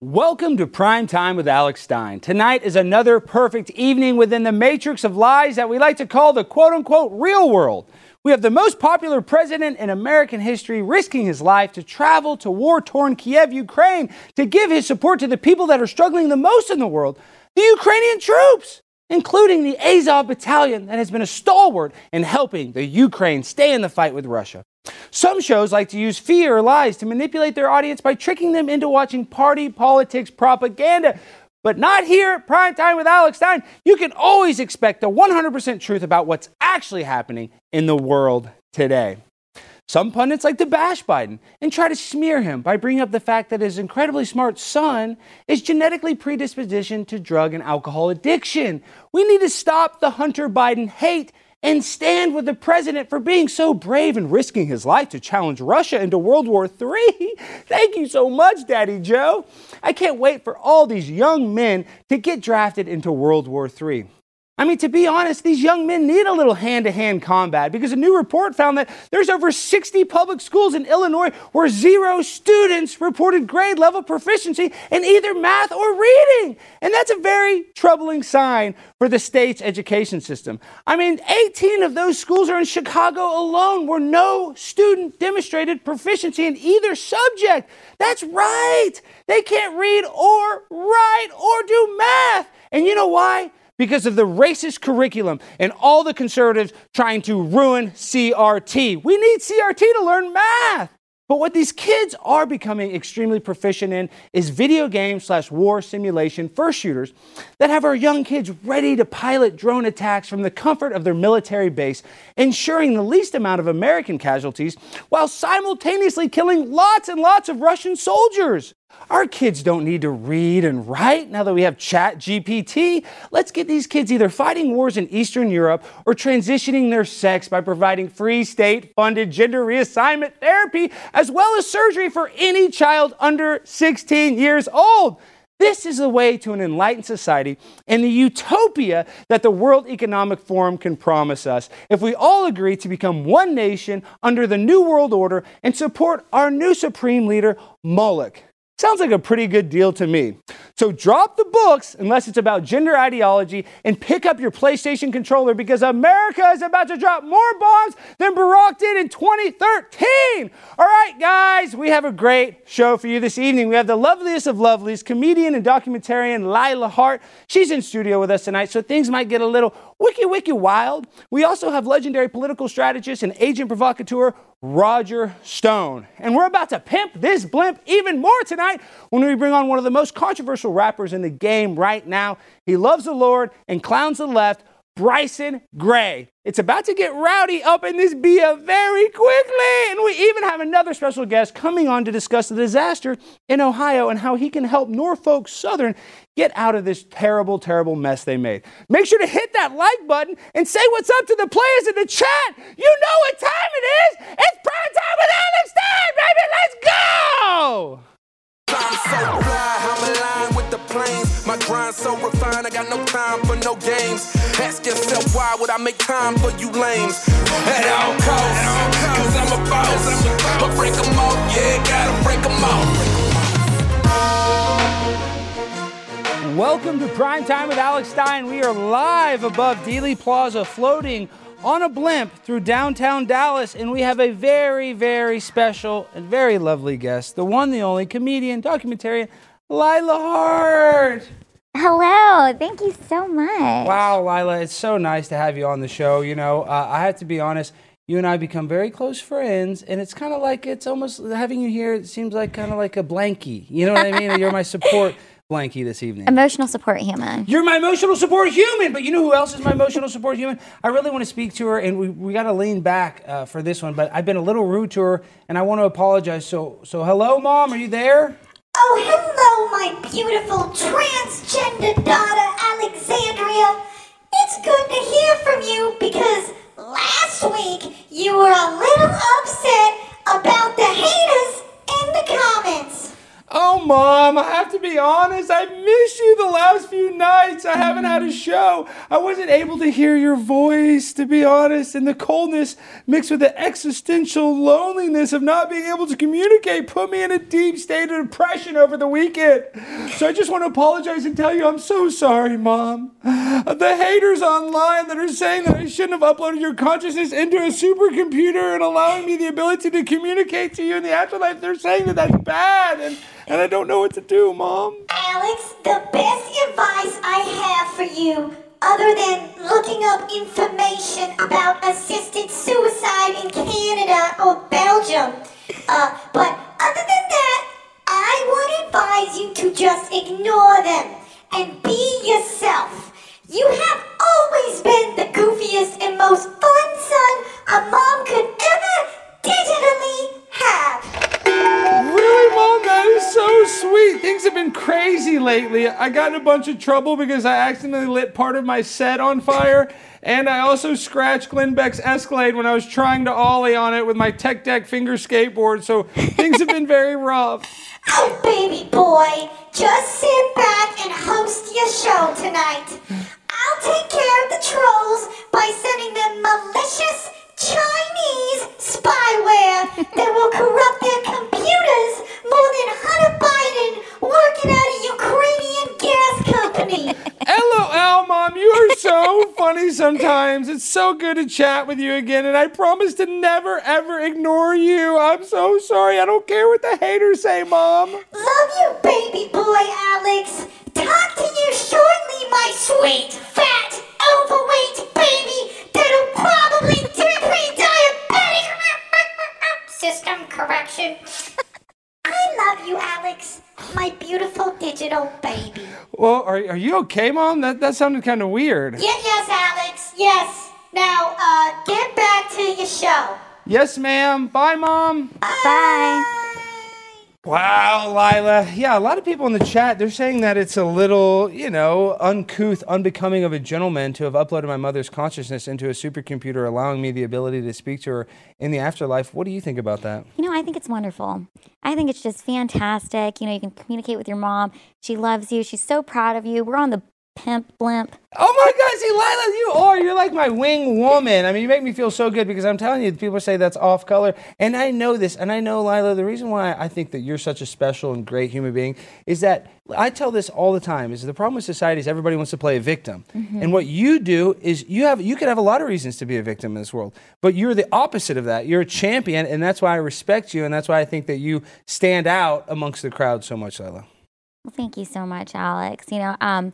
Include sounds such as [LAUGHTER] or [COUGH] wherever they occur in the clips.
Welcome to Prime Time with Alex Stein. Tonight is another perfect evening within the matrix of lies that we like to call the quote unquote real world. We have the most popular president in American history risking his life to travel to war torn Kiev, Ukraine, to give his support to the people that are struggling the most in the world the Ukrainian troops, including the Azov battalion that has been a stalwart in helping the Ukraine stay in the fight with Russia. Some shows like to use fear or lies to manipulate their audience by tricking them into watching party politics propaganda. But not here at Prime Time with Alex Stein. You can always expect the 100% truth about what's actually happening in the world today. Some pundits like to bash Biden and try to smear him by bringing up the fact that his incredibly smart son is genetically predispositioned to drug and alcohol addiction. We need to stop the Hunter Biden hate and stand with the president for being so brave and risking his life to challenge Russia into World War III. [LAUGHS] Thank you so much, Daddy Joe. I can't wait for all these young men to get drafted into World War III. I mean, to be honest, these young men need a little hand to hand combat because a new report found that there's over 60 public schools in Illinois where zero students reported grade level proficiency in either math or reading. And that's a very troubling sign for the state's education system. I mean, 18 of those schools are in Chicago alone where no student demonstrated proficiency in either subject. That's right. They can't read or write or do math. And you know why? Because of the racist curriculum and all the conservatives trying to ruin CRT. We need CRT to learn math. But what these kids are becoming extremely proficient in is video game slash war simulation first shooters that have our young kids ready to pilot drone attacks from the comfort of their military base, ensuring the least amount of American casualties while simultaneously killing lots and lots of Russian soldiers. Our kids don't need to read and write now that we have Chat GPT. Let's get these kids either fighting wars in Eastern Europe or transitioning their sex by providing free state funded gender reassignment therapy as well as surgery for any child under 16 years old. This is the way to an enlightened society and the utopia that the World Economic Forum can promise us if we all agree to become one nation under the New World Order and support our new supreme leader, Moloch. Sounds like a pretty good deal to me. So drop the books, unless it's about gender ideology, and pick up your PlayStation controller because America is about to drop more bombs than Barack did in 2013. All right, guys, we have a great show for you this evening. We have the loveliest of lovelies, comedian and documentarian Lila Hart. She's in studio with us tonight, so things might get a little wiki wiki wild. We also have legendary political strategist and agent provocateur Roger Stone. And we're about to pimp this blimp even more tonight when we bring on one of the most controversial rappers in the game right now. He loves the Lord and clowns the left, Bryson Gray. It's about to get rowdy up in this BIA very quickly. And we even have another special guest coming on to discuss the disaster in Ohio and how he can help Norfolk Southern get out of this terrible, terrible mess they made. Make sure to hit that like button and say what's up to the players in the chat. You know what time it is. It's prime time with Alex Stein, baby. Let's go. I'm so fly, I'm aligned with the planes. My grind so refined, I got no time for no games. Ask yourself why would I make time for you lames? At all costs, cause I'm a boss. Break them off, yeah, gotta break them off. Welcome to Prime Time with Alex Stein. We are live above Dealey Plaza, floating on a blimp through downtown Dallas, and we have a very, very special and very lovely guest, the one, the only comedian, documentarian, Lila Hart. Hello, thank you so much. Wow, Lila, it's so nice to have you on the show. You know, uh, I have to be honest, you and I become very close friends, and it's kind of like it's almost having you here. It seems like kind of like a blankie. You know what I mean? You're my support blankie this evening. Emotional support human. You're my emotional support human, but you know who else is my emotional support human? I really want to speak to her, and we, we got to lean back uh, for this one, but I've been a little rude to her, and I want to apologize. So, so hello, Mom, are you there? Oh, hello, my beautiful transgender daughter, Alexandria. It's good to hear from you because last week you were a little upset about the haters in the comments. Oh, Mom, I have to be honest. I miss you the last few nights. I haven't had a show. I wasn't able to hear your voice, to be honest, and the coldness mixed with the existential loneliness of not being able to communicate put me in a deep state of depression over the weekend. So I just want to apologize and tell you I'm so sorry, Mom. The haters online that are saying that I shouldn't have uploaded your consciousness into a supercomputer and allowing me the ability to communicate to you in the afterlife, they're saying that that's bad, and, and I don't know what to do, Mom. Alex, the best advice I have for you, other than looking up information about assisted suicide in Canada or Belgium, uh, but other than that, I would advise you to just ignore them and be yourself. You have always been the goofiest and most fun son a mom could ever digitally sweet. Things have been crazy lately. I got in a bunch of trouble because I accidentally lit part of my set on fire. And I also scratched Glenn Beck's Escalade when I was trying to ollie on it with my Tech Deck finger skateboard. So things have been very rough. [LAUGHS] Oh, baby boy, just sit back and host your show tonight. I'll take care of the trolls by sending them malicious Chinese spyware that will corrupt their computers more than Hunter Biden working at a Ukrainian gas company. LOL, Mom, you are so funny sometimes. It's so good to chat with you again, and I promise to never, ever ignore you. I'm so sorry. I don't care what the haters say, Mom. Love you, baby boy Alex. Talk to you shortly, my sweet, fat, overweight baby that'll probably be pre-diabetic. System correction. I love you, Alex. My beautiful digital baby. Well, are, are you okay, Mom? That, that sounded kind of weird. Yes, yes, Alex. Yes. Now, uh, get back to your show. Yes, ma'am. Bye, Mom. Bye. Wow, Lila. Yeah, a lot of people in the chat, they're saying that it's a little, you know, uncouth, unbecoming of a gentleman to have uploaded my mother's consciousness into a supercomputer, allowing me the ability to speak to her in the afterlife. What do you think about that? You know, I think it's wonderful. I think it's just fantastic. You know, you can communicate with your mom. She loves you. She's so proud of you. We're on the pimp blimp. Oh my God, see, Lila, you are. You're like my wing woman. I mean, you make me feel so good because I'm telling you, people say that's off color. And I know this. And I know, Lila, the reason why I think that you're such a special and great human being is that I tell this all the time is the problem with society is everybody wants to play a victim. And what you do is you have you could have a lot of reasons to be a victim in this world, but you're the opposite of that. You're a champion, and that's why I respect you, and that's why I think that you stand out amongst the crowd so much, Lila. Well, thank you so much, Alex. You know, um,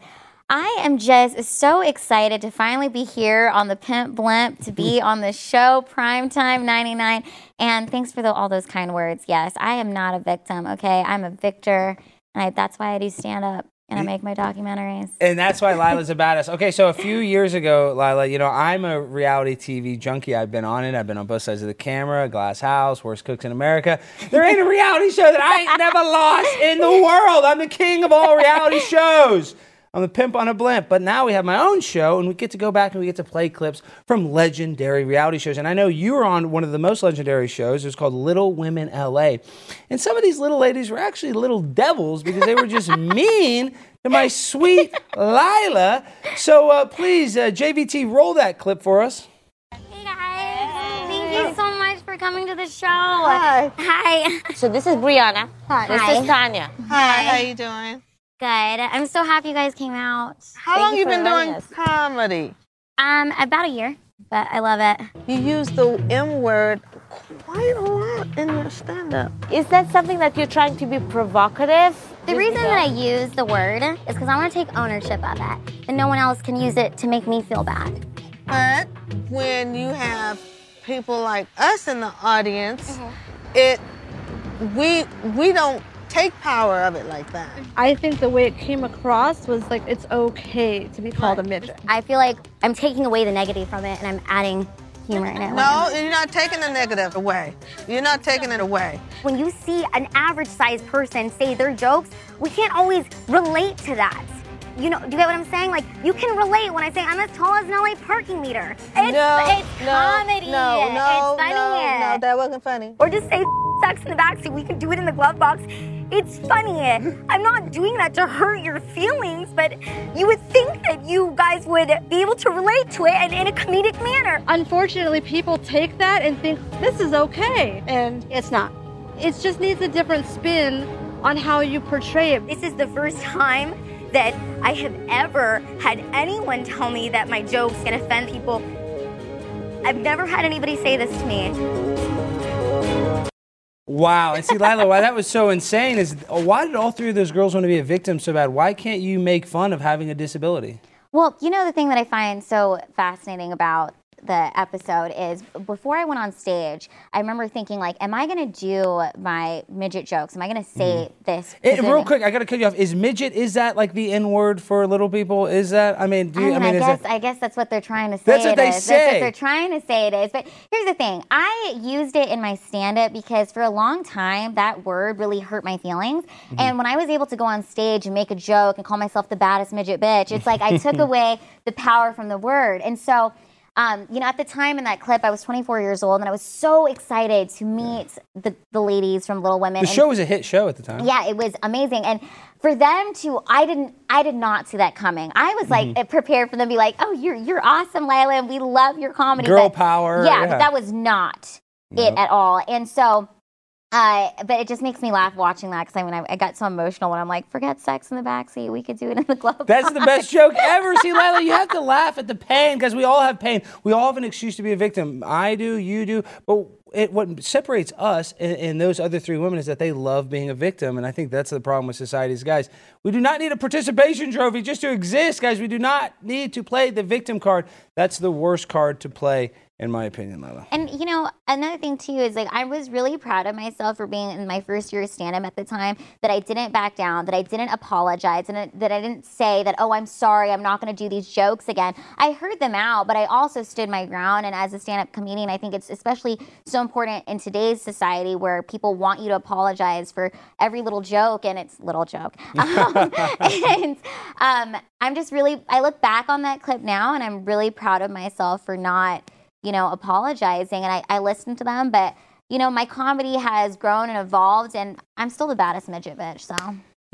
I am just so excited to finally be here on the Pimp Blimp, to be [LAUGHS] on the show Primetime 99. And thanks for the, all those kind words. Yes, I am not a victim, okay? I'm a victor. And I, that's why I do stand up and I make my documentaries. And that's why Lila's a badass. Okay, so a [LAUGHS] few years ago, Lila, you know, I'm a reality TV junkie. I've been on it. I've been on both sides of the camera, Glass House, Worst Cooks in America. There ain't a reality show that I ain't never lost in the [LAUGHS] world. I'm the king of all reality shows. I'm a pimp on a blimp. But now we have my own show, and we get to go back and we get to play clips from legendary reality shows. And I know you were on one of the most legendary shows. It was called Little Women LA. And some of these little ladies were actually little devils because they were just [LAUGHS] mean to my sweet Lila. So uh, please, uh, JVT, roll that clip for us. Hey guys, thank you so much for coming to the show. Hi. Hi. So this is Brianna. Hi. This is Tanya. Hi, how you doing? Good. I'm so happy you guys came out. How Thank long you you been doing us. comedy? Um, about a year, but I love it. You use the M word quite a lot in your stand-up. Is that something that you're trying to be provocative? The reason that I use the word is because I want to take ownership of it, and no one else can use it to make me feel bad. But when you have people like us in the audience, it we we don't take power of it like that. I think the way it came across was like it's okay to be called a midget. I feel like I'm taking away the negative from it, and I'm adding humor in it. No, you're not taking the negative away. You're not taking it away. when you see an average sized person say their jokes, we can't always relate to that. You know, do you get what I'm saying? Like, you can relate when I say I'm as tall as an LA parking meter. It's, no, it's no, comedy. No, no, it's funny. no, no, that wasn't funny. or just say [LAUGHS] sex in the backseat. We can do it in the glove box. It's funny. [LAUGHS] I'm not doing that to hurt your feelings, but you would think that you guys would be able to relate to it and in a comedic manner. Unfortunately, people take that and think this is okay, and it's not. It just needs a different spin on how you portray it. This is the first time that I have ever had anyone tell me that my jokes can offend people. I've never had anybody say this to me. Wow. And see, Lila, why that was so insane is why did all three of those girls want to be a victim so bad? Why can't you make fun of having a disability? Well, you know the thing that I find so fascinating about the episode is before I went on stage, I remember thinking like, am I gonna do my midget jokes? Am I gonna say this? And Because real quick, I gotta cut you off. Is midget? Is that like the N word for little people? Is that? I mean, do I you, mean, I, guess that, I guess that's what they're trying to say. That's what they is. That's what they're trying to say it is. But here's the thing: I used it in my stand-up because for a long time that word really hurt my feelings. Mm-hmm. And when I was able to go on stage and make a joke and call myself the baddest midget bitch, it's like I took [LAUGHS] away the power from the word. And so. Um, you know, at the time in that clip, I was 24 years old, and I was so excited to meet the, the ladies from Little Women. the and- show was a hit show at the time. yeah, it was amazing. And for them to, I didn't, I did not see that coming. I was Mm-hmm. like prepared for them to be like, oh, you're you're awesome, Lila, and we love your comedy. Girl but- power, Yeah, yeah. but that was not Nope. it at all. And so. Uh, but it just makes me laugh watching that because I mean I, I got so emotional when I'm like, forget sex in the backseat, we could do it in the glove. That's the best joke ever. See, Lila, you have to laugh at the pain because we all have pain. We all have an excuse to be a victim. I do, you do. But it, what separates us and, and those other three women is that they love being a victim. And I think that's the problem with society's guys. We do not need a participation trophy just to exist, guys. We do not need to play the victim card. That's the worst card to play, in my opinion, Lila. And you know, another thing too is like I was really proud of myself for being in my first year of stand-up at the time that I didn't back down, that I didn't apologize, and that I didn't say that oh I'm sorry, I'm not going to do these jokes again. I heard them out, but I also stood my ground. And as a stand-up comedian, I think it's especially so important in today's society where people want you to apologize for every little joke, and it's little joke. [LAUGHS] Um, and um, I'm just really I look back on that clip now, and I'm really proud of myself for not you know, apologizing. And I, I listened to them, but, you know, my comedy has grown and evolved, and I'm still the baddest midget bitch. So,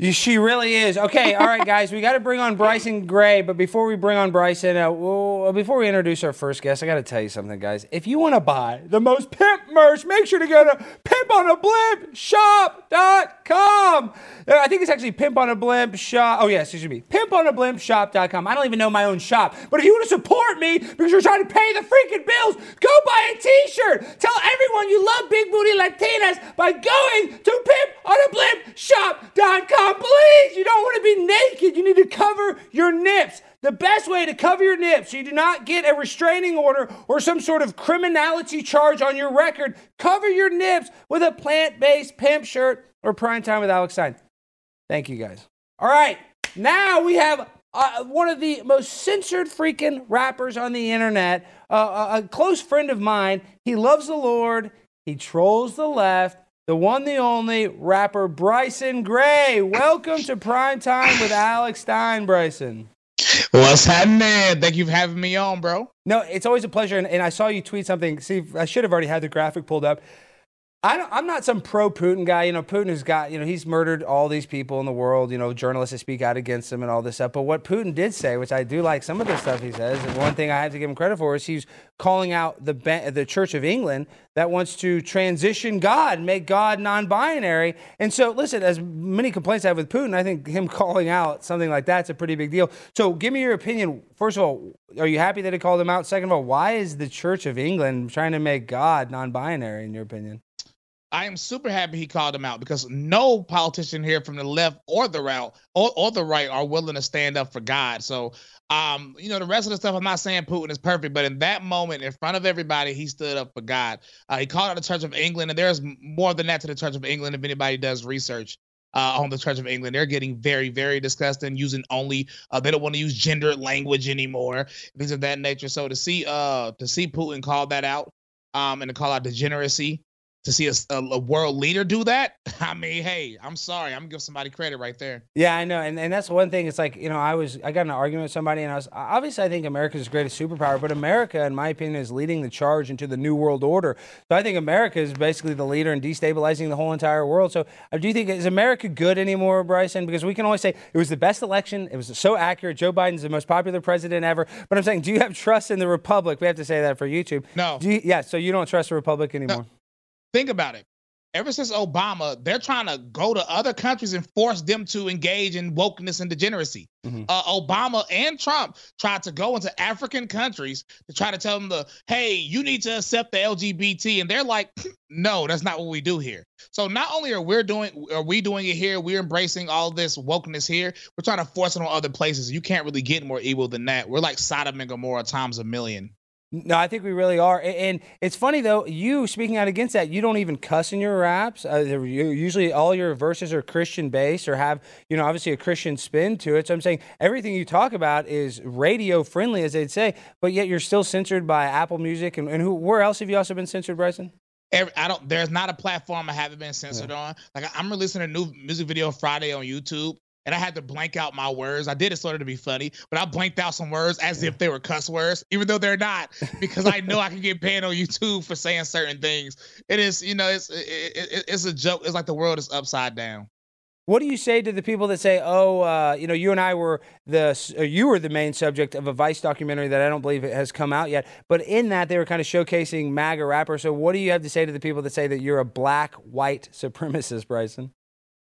She really is. Okay, all right, guys, we got to bring on Bryson Gray. But before we bring on Bryson, uh, well, before we introduce our first guest, I got to tell you something, guys. If you want to buy the most pimp merch, make sure to go to pimponablimpshop.com. Uh, I think it's actually pimp on a blimp. Oh, yes, should be pimponablimpshop.com. I don't even know my own shop. But if you want to support me because you're trying to pay the freaking bills, go buy a t shirt. Tell everyone you love big booty Latinas by going to pimponablimpshop.com. Please, you don't want to be naked. You need to cover your nips. The best way to cover your nips so you do not get a restraining order or some sort of criminality charge on your record, cover your nips with a plant based pimp shirt or prime time with Alex Stein. Thank you guys. All right, now we have uh, one of the most censored freaking rappers on the internet, uh, a, a close friend of mine. He loves the Lord, he trolls the left. The one, the only rapper Bryson Gray. Welcome to Prime Time with Alex Stein, Bryson. What's happening? Thank you for having me on, bro. No, it's always a pleasure. And, and I saw you tweet something. See, I should have already had the graphic pulled up. I I'm not some pro Putin guy. You know, Putin has got, you know, he's murdered all these people in the world, you know, journalists that speak out against him and all this stuff. But what Putin did say, which I do like some of the stuff he says, and one thing I have to give him credit for is he's calling out the, the Church of England that wants to transition God, make God non binary. And so, listen, as many complaints I have with Putin, I think him [LAUGHS] calling out something like that's a pretty big deal. So, give me your opinion. First of all, are you happy that he called him out? Second of all, why is the Church of England trying to make God non binary, in your opinion? I am super happy he called him out because no politician here from the left or the right or, or the right are willing to stand up for God. So, um, you know, the rest of the stuff, I'm not saying Putin is perfect, but in that moment, in front of everybody, he stood up for God. Uh, he called out the Church of England, and there's more than that to the Church of England. If anybody does research uh, on the Church of England, they're getting very, very disgusting, using only uh, they don't want to use gendered language anymore, things of that nature. So to see uh to see Putin call that out, um, and to call out degeneracy to see a, a, a world leader do that, [LAUGHS] I mean, hey, I'm sorry, I'm gonna give somebody credit right there. Yeah, I know, and, and that's one thing. It's like you know, I was I got in an argument with somebody, and I was obviously I think America's the greatest superpower, but America, in my opinion, is leading the charge into the new world order. So I think America is basically the leader in destabilizing the whole entire world. So uh, do you think is America good anymore, Bryson? Because we can always say it was the best election, it was so accurate. Joe Biden's the most popular president ever. But I'm saying, do you have trust in the republic? We have to say that for YouTube. No. Do you, yeah. So you don't trust the republic anymore. No. Think about it. Ever since Obama, they're trying to go to other countries and force them to engage in wokeness and degeneracy. Mm-hmm. Uh, Obama and Trump tried to go into African countries to try to tell them the, hey, you need to accept the LGBT, and they're like, no, that's not what we do here. So not only are we doing, are we doing it here? We're embracing all this wokeness here. We're trying to force it on other places. You can't really get more evil than that. We're like Sodom and Gomorrah times a million. No, I think we really are. And it's funny though, you speaking out against that, you don't even cuss in your raps. Uh, usually all your verses are Christian based or have, you know, obviously a Christian spin to it. So I'm saying everything you talk about is radio friendly, as they'd say, but yet you're still censored by Apple Music. And, and who, where else have you also been censored, Bryson? Every, I don't. There's not a platform I haven't been censored yeah. on. Like I'm releasing a new music video Friday on YouTube, and I had to blank out my words. I did it sort of to be funny, but I blanked out some words as if they were cuss words, even though they're not, because I know I can get banned on YouTube for saying certain things. It is, you know, it's it, it, it's a joke. It's like the world is upside down. What do you say to the people that say, "Oh, uh, you know, you and I were the uh, you were the main subject of a Vice documentary that I don't believe it has come out yet, but in that they were kind of showcasing MAGA rappers." So, what do you have to say to the people that say that you're a black white supremacist, Bryson?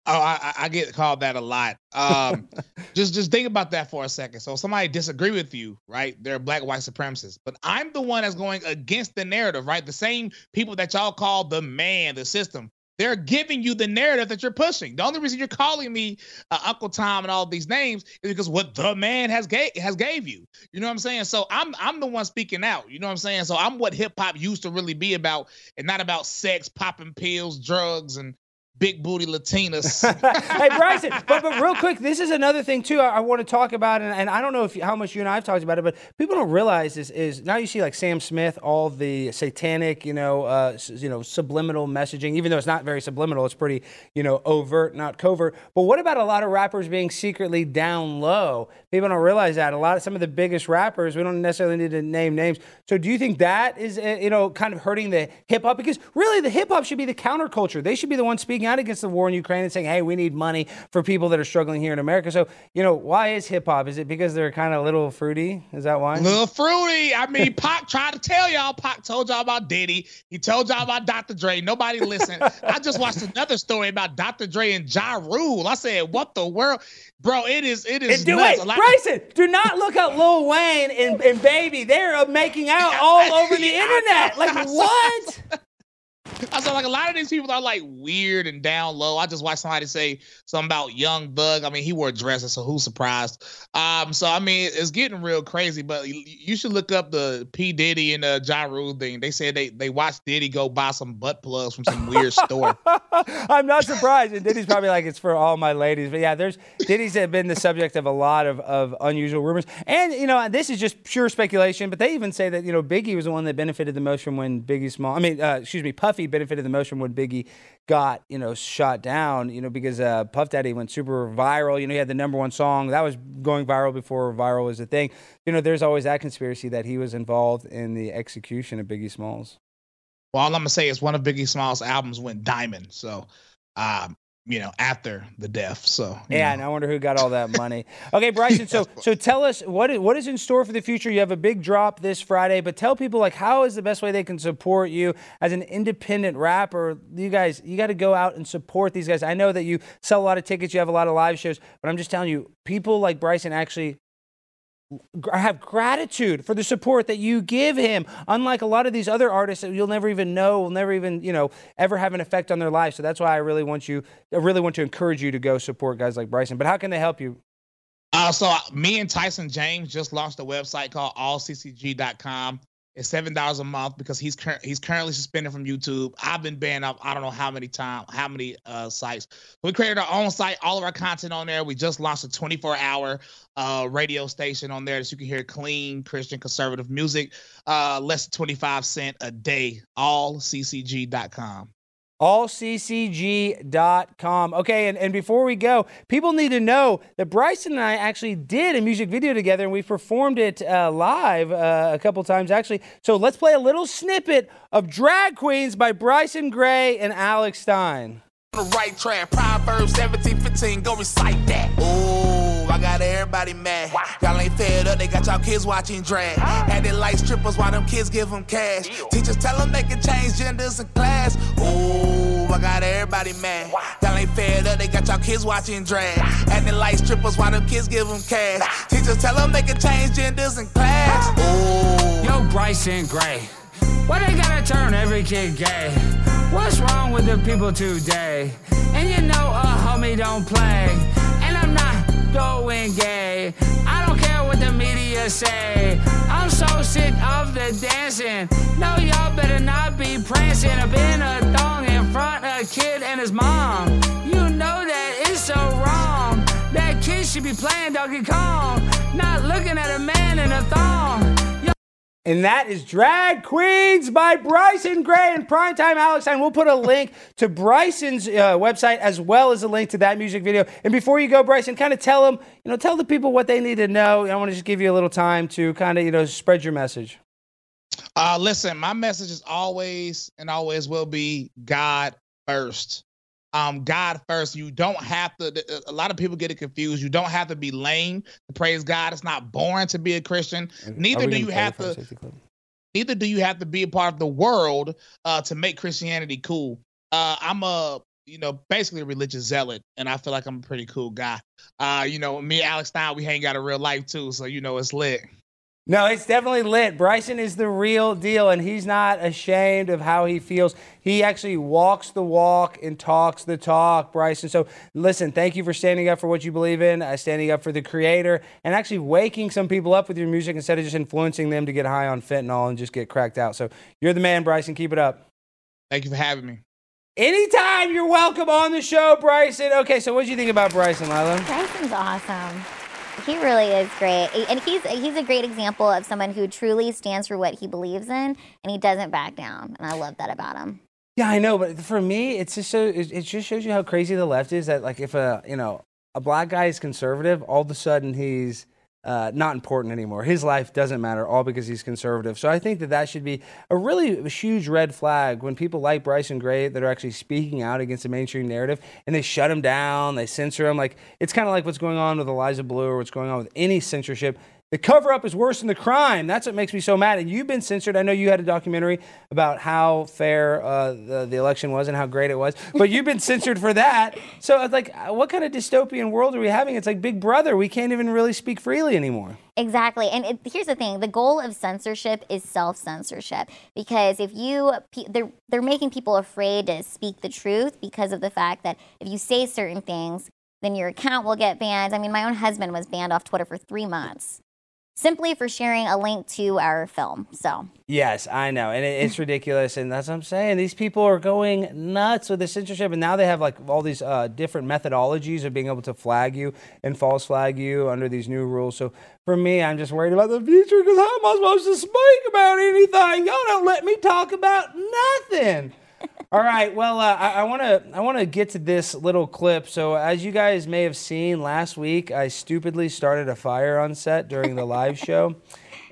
Oh, I, I, get called that a lot. Um, [LAUGHS] just just think about that for a second. So somebody disagree with you, right? They're black white supremacists, but I'm the one that's going against the narrative, right? The same people that y'all call the man, the system. They're giving you the narrative that you're pushing. The only reason you're calling me uh, Uncle Tom and all these names is because what the man has gave has gave you. You know what I'm saying? So I'm I'm the one speaking out. You know what I'm saying? So I'm what hip hop used to really be about, and not about sex, popping pills, drugs, and big booty Latinas. [LAUGHS] hey Bryson, but but real quick, this is another thing too. I, I want to talk about, and, and I don't know if how much you and I have talked about it, but people don't realize this is now you see like Sam Smith, all the satanic, you know, uh, you know, subliminal messaging. Even though it's not very subliminal, it's pretty, you know, overt, not covert. But what about a lot of rappers being secretly down low? People don't realize that a lot of some of the biggest rappers. We don't necessarily need to name names. So do you think that is, uh, you know, kind of hurting the hip hop? Because really, the hip hop should be the counterculture. They should be the ones speaking out against the war in Ukraine and saying, hey, we need money for people that are struggling here in America. So, you know, why is hip hop? Is it because they're kind of a little fruity? Is that why? Little fruity. I mean, Pac tried to tell y'all. Pac told y'all about Diddy. He told y'all about Dr. Dre. Nobody listened. [LAUGHS] I just watched another story about Dr. Dre and Ja Rule. I said, what the world? Bro, it is, it is. do it. Bryson, do not look up Lil Wayne and, and Baby. They're making out [LAUGHS] all over the internet. Like, [LAUGHS] what? I saw like a lot of these people are like weird and down low. I just watched somebody say something about Young Thug. I mean, he wore dresses, so who's surprised? Um, so I mean, it's getting real crazy. But you should look up the P Diddy and the Ja Rule thing. They said they they watched Diddy go buy some butt plugs from some weird [LAUGHS] store. I'm not surprised. And Diddy's probably like, it's for all my ladies. But yeah, there's Diddy's been the subject of a lot of of unusual rumors. And you know, this is just pure speculation. But they even say that you know Biggie was the one that benefited the most from when Biggie Small. I mean, uh, excuse me, Puffy benefited the most from when Biggie got, you know, shot down, you know, because uh, Puff Daddy went super viral. You know, he had the number one song that was going viral before viral was a thing. You know, there's always that conspiracy that he was involved in the execution of Biggie Smalls. Well, all I'm gonna say is one of Biggie Smalls' albums went diamond. So, um, you know, after the death. So yeah, know. and I wonder who got all that money. [LAUGHS] Okay, Bryson. So so tell us what is, what is in store for the future. You have a big drop this Friday, but tell people like how is the best way they can support you as an independent rapper. You guys, you got to go out and support these guys. I know that you sell a lot of tickets, you have a lot of live shows, but I'm just telling you, people like Bryson actually have gratitude for the support that you give him unlike a lot of these other artists that you'll never even know will never even you know ever have an effect on their life so that's why i really want you i really want to encourage you to go support guys like bryson. But how can they help you? Uh, so me and tyson james just launched a website called allccg.com it's seven dollars a month because he's cur- he's currently suspended from YouTube. I've been banned off I don't know how many time how many uh, sites. We created our own site, all of our content on there. We just launched a 24 hour uh, radio station on there so you can hear clean Christian conservative music, uh, less than 25 cent a day. Allccg.com. allccg.com. Okay, and, and before we go, people need to know that Bryson and I actually did a music video together and we performed it uh, live uh, a couple times actually. So let's play a little snippet of Drag Queens by Bryson Gray and Alex Stein. The right track, Proverbs 17, 15, go recite that. Ooh, I got everybody mad. Y'all ain't fed up, they got y'all kids watching drag. Acting like strippers while them kids give them cash. Teachers tell them they can change genders in class. Ooh, I got everybody mad. Y'all ain't fed up, they got y'all kids watching drag. Acting like strippers while them kids give them cash. Teachers tell them they can change genders in class. Ooh. Yo, Bryson Gray. Why they gotta turn every kid gay? What's wrong with the people today? And you know a homie don't play. Going gay. I don't care what the media say. I'm so sick of the dancing. No, y'all better not be prancing up in a thong in front of a kid and his mom. You know that it's so wrong. That kid should be playing Donkey Kong, not looking at a man in a thong. And that is Drag Queens by Bryson Gray and Primetime Alex Stein. We'll put a link to Bryson's uh, website as well as a link to that music video. And before you go, Bryson, kind of tell them, you know, tell the people what they need to know. I want to just give you a little time to kind of, you know, spread your message. Uh, listen, my message is always and always will be God first. Um, God first. You don't have to. A lot of people get it confused. You don't have to be lame to praise God. It's not boring to be a Christian. Neither do you have to. Neither do you have to be a part of the world uh, to make Christianity cool. Uh, I'm a you know, basically a religious zealot, and I feel like I'm a pretty cool guy. Uh, you know, me and Alex Stein, we hang out in real life too, so you know it's lit. No, it's definitely lit. Bryson is the real deal, and he's not ashamed of how he feels. He actually walks the walk and talks the talk, Bryson. So, listen, thank you for standing up for what you believe in, uh, standing up for the creator, and actually waking some people up with your music instead of just influencing them to get high on fentanyl and just get cracked out. So, you're the man, Bryson. Keep it up. Thank you for having me. Anytime you're welcome on the show, Bryson. Okay, so what do you think about Bryson, Lila? Bryson's awesome. He really is great, and he's he's a great example of someone who truly stands for what he believes in, and he doesn't back down. And I love that about him. Yeah, I know, but for me, it's just so it, it just shows you how crazy the left is. That like if a you know a black guy is conservative, all of a sudden he's uh, not important anymore. His life doesn't matter, all because he's conservative. So I think that that should be a really huge red flag when people like Bryson Gray that are actually speaking out against the mainstream narrative and they shut him down, they censor him. Like it's kind of like what's going on with Eliza Bleu or what's going on with any censorship. The cover up is worse than the crime. That's what makes me so mad. And you've been censored. I know you had a documentary about how fair uh, the, the election was and how great it was, but you've been censored for that. So it's like, what kind of dystopian world are we having? It's like Big Brother. We can't even really speak freely anymore. Exactly. And it, here's the thing the goal of censorship is self censorship. Because if you, they're, they're making people afraid to speak the truth because of the fact that if you say certain things, then your account will get banned. I mean, my own husband was banned off Twitter for three months simply for sharing a link to our film. So, yes, I know. And it, it's [LAUGHS] ridiculous. And that's what I'm saying. These people are going nuts with the censorship. And now they have like all these uh, different methodologies of being able to flag you and false flag you under these new rules. So, for me, I'm just worried about the future because how am I supposed to speak about anything? Y'all don't let me talk about nothing. All right. Well, uh, I want to I want to get to this little clip. So, as you guys may have seen last week, I stupidly started a fire on set during the live show,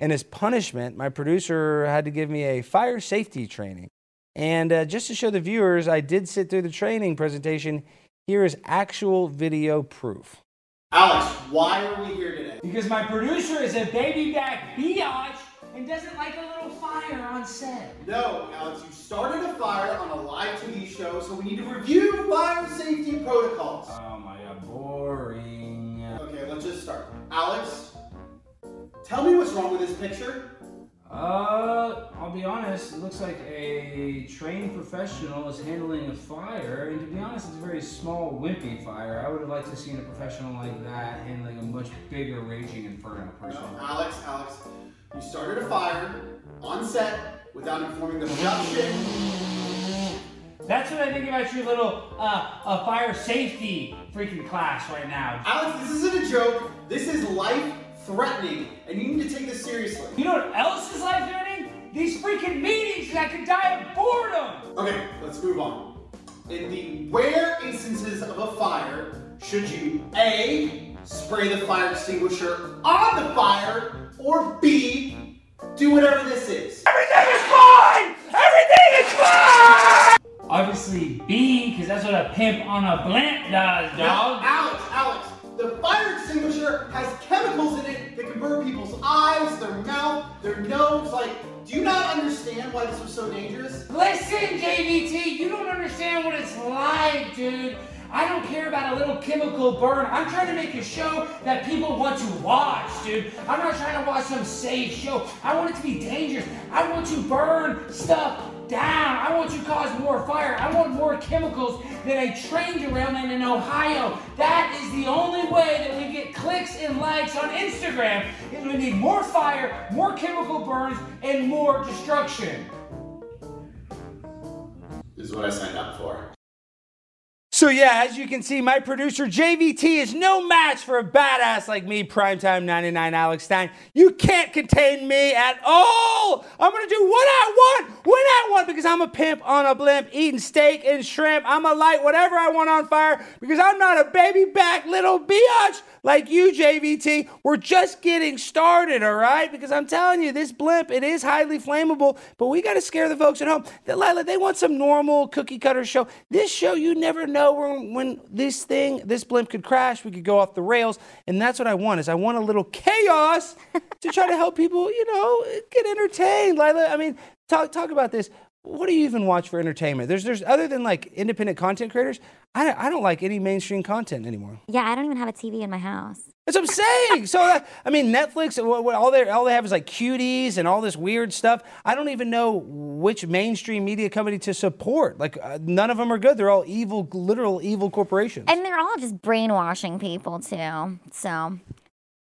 and as punishment, my producer had to give me a fire safety training. And uh, just to show the viewers, I did sit through the training presentation. Here is actual video proof. Alex, why are we here today? Because my producer is a baby back biatch and doesn't like a little fire on set. No, Alex, you started a fire on a live TV show, so we need to review fire safety protocols. Oh my god, boring. Okay, let's just start. Alex, tell me what's wrong with this picture. Uh, I'll be honest, it looks like a trained professional is handling a fire, and to be honest, it's a very small, wimpy fire. I would have liked to see a professional like that handling a much bigger, raging inferno person. No, Alex, Alex, you started a fire on set without informing the production. That's what I think about your little uh, uh, fire safety freaking class right now. Alex, this isn't a joke. This is life threatening, and you need to take this seriously. You know what else is life threatening? These freaking meetings that could die of boredom. Okay, let's move on. in the rare instances of a fire should you A, spray the fire extinguisher on the fire, or B, do whatever this is? Everything is fine! Everything is fine! Obviously B, because that's what a pimp on a blimp does, Now, dog. Alex, Alex, the fire extinguisher has chemicals in it that can burn people's eyes, their mouth, their nose. Like, do you not understand why this was so dangerous? Listen, JVT, you don't understand what it's like, dude. I don't care about a little chemical burn. I'm trying to make a show that people want to watch, dude. I'm not trying to watch some safe show. I want it to be dangerous. I want to burn stuff down. I want to cause more fire. I want more chemicals than a train derailment in Ohio. That is the only way that we get clicks and likes on Instagram. Is we need more fire, more chemical burns, and more destruction. This is what I signed up for. So yeah, as you can see, my producer JVT is no match for a badass like me, Primetime 99 Alex Stein. You can't contain me at all. I'm gonna do what I want when I want because I'm a pimp on a blimp eating steak and shrimp. I'm a light whatever I want on fire because I'm not a baby back little biatch like you, JVT. We're just getting started, all right? Because I'm telling you, this blimp, it is highly flammable, but we gotta scare the folks at home. That Lila, they want some normal cookie cutter show. This show, you never know when, when this thing, this blimp could crash, we could go off the rails, and that's what I want. Is I want a little chaos [LAUGHS] to try to help people, you know, get entertained. Lila, I mean, talk talk about this. What do you even watch for entertainment? There's there's other than like independent content creators. I I don't like any mainstream content anymore. Yeah, I don't even have a TV in my house. That's what I'm saying. So that, I mean, Netflix, all they all they have is like cuties and all this weird stuff. I don't even know which mainstream media company to support. Like uh, none of them are good. They're all evil, literal evil corporations. And they're all just brainwashing people too. So,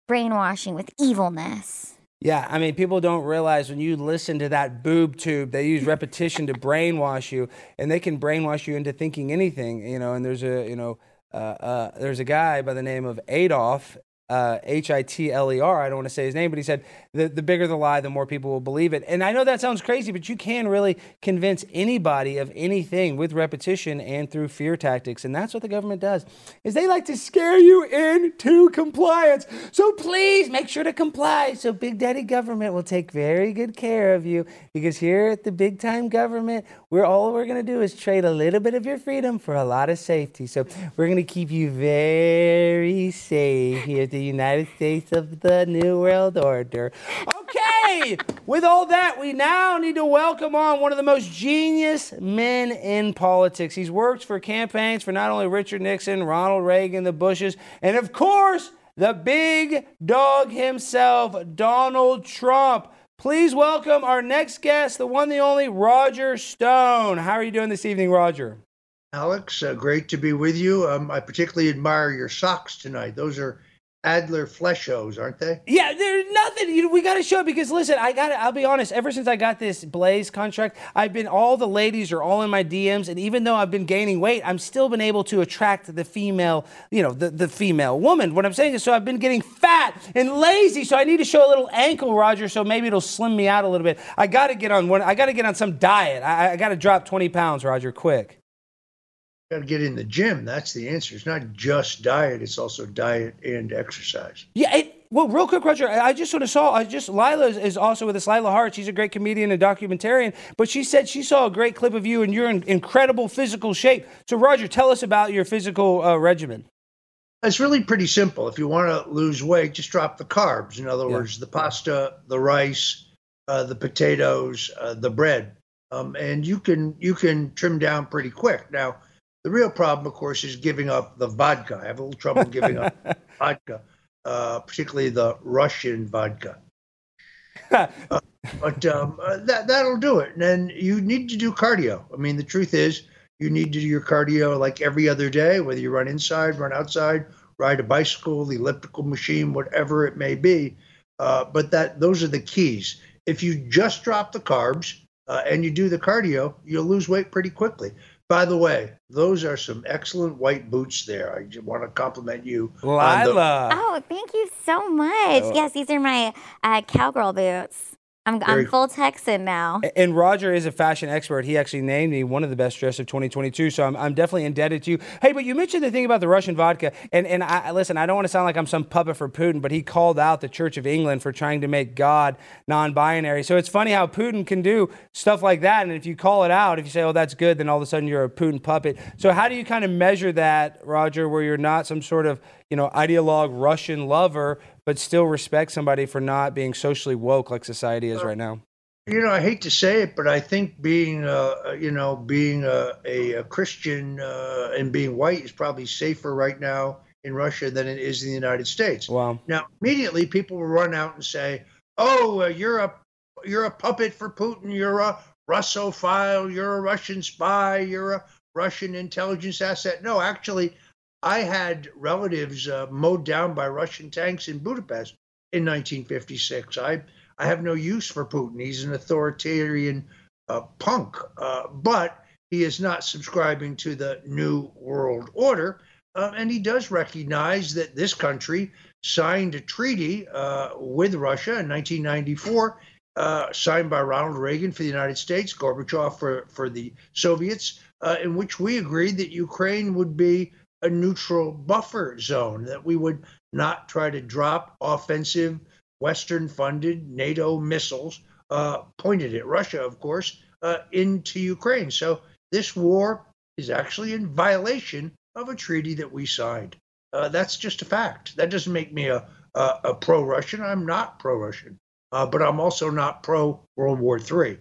brainwashing with evilness. Yeah, I mean, people don't realize when you listen to that boob tube, they use repetition to brainwash you, and they can brainwash you into thinking anything, you know. And there's a, you know, uh, uh, there's a guy by the name of Adolf, Uh, H I T L E R. I don't want to say his name, but he said, the, the bigger the lie, the more people will believe it. And I know that sounds crazy, but you can really convince anybody of anything with repetition and through fear tactics. And that's what the government does, is they like to scare you into compliance. So please make sure to comply so Big Daddy government will take very good care of you. Because here at the big time government, we're all we're gonna do is trade a little bit of your freedom for a lot of safety. So we're gonna keep you very safe here at the United States of the New World Order. Okay, with all that, we now need to welcome on one of the most genius men in politics. He's worked for campaigns for not only Richard Nixon, Ronald Reagan, the Bushes, and of course, the big dog himself, Donald Trump. Please welcome our next guest, the one, the only Roger Stone. How are you doing this evening, Roger? Alex, uh, great to be with you. Um, I particularly admire your socks tonight. Those are Adler Fleshos, aren't they? Yeah, there's nothing. You know, we got to show because listen, I got. I'll be honest. Ever since I got this Blaze contract, I've been all the ladies are all in my DMs, and even though I've been gaining weight, I'm still been able to attract the female. You know, the the female woman. What I'm saying is, so I've been getting fat and lazy. So I need to show a little ankle, Roger. So maybe it'll slim me out a little bit. I got to get on one. I got to get on some diet. I, I got to drop 20 pounds, Roger, quick. Got to get in the gym. That's the answer. It's not just diet. It's also diet and exercise. Yeah. It, well, real quick, Roger. I just sort of saw. I just Lila is, is also with us. Lila Hart. She's a great comedian and documentarian. But she said she saw a great clip of you, and you're in incredible physical shape. So, Roger, tell us about your physical uh, regimen. It's really pretty simple. If you want to lose weight, just drop the carbs. In other words, the pasta, the rice, uh, the potatoes, uh, the bread, um, and you can you can trim down pretty quick. Now, the real problem, of course, is giving up the vodka. I have a little trouble giving up [LAUGHS] vodka, uh, particularly the Russian vodka. [LAUGHS] Uh, but um, uh, that that'll do it. And then you need to do cardio. I mean, the truth is, you need to do your cardio like every other day, whether you run inside, run outside, ride a bicycle, the elliptical machine, whatever it may be. Uh, but that those are the keys. If you just drop the carbs uh, and you do the cardio, you'll lose weight pretty quickly. By the way, those are some excellent white boots there. I just want to compliment you. on the- Lila. Oh, thank you so much. Oh. Yes, these are my uh, cowgirl boots. I'm, I'm full Texan now. And Roger is a fashion expert. He actually named me one of the best dressed of 2022. So I'm, I'm definitely indebted to you. Hey, but you mentioned the thing about the Russian vodka. And, and I, listen, I don't want to sound like I'm some puppet for Putin, but he called out the Church of England for trying to make God non binary. So it's funny how Putin can do stuff like that. And if you call it out, if you say, oh, that's good, then all of a sudden you're a Putin puppet. So how do you kind of measure that, Roger, where you're not some sort of you know, ideologue Russian lover, but still respect somebody for not being socially woke like society is right now? You know, I hate to say it, but I think being, uh, you know, being a, a, a Christian uh, and being white is probably safer right now in Russia than it is in the United States. Wow. Now, immediately people will run out and say, "Oh, uh, you're a you're a puppet for Putin. You're a Russophile. You're a Russian spy. You're a Russian intelligence asset." No, actually, I had relatives uh, mowed down by Russian tanks in Budapest in 1956. I I have no use for Putin. He's an authoritarian uh, punk, uh, but he is not subscribing to the new world order. Uh, and he does recognize that this country signed a treaty uh, with Russia in 1994, uh, signed by Ronald Reagan for the United States, Gorbachev for, for the Soviets, in which we agreed that Ukraine would be a neutral buffer zone, that we would not try to drop offensive Western funded NATO missiles uh, pointed at Russia, of course, uh, into Ukraine. So this war is actually in violation of a treaty that we signed. Uh, that's just a fact. That doesn't make me a, a, a pro Russian. I'm not pro Russian, uh, but I'm also not pro World War III.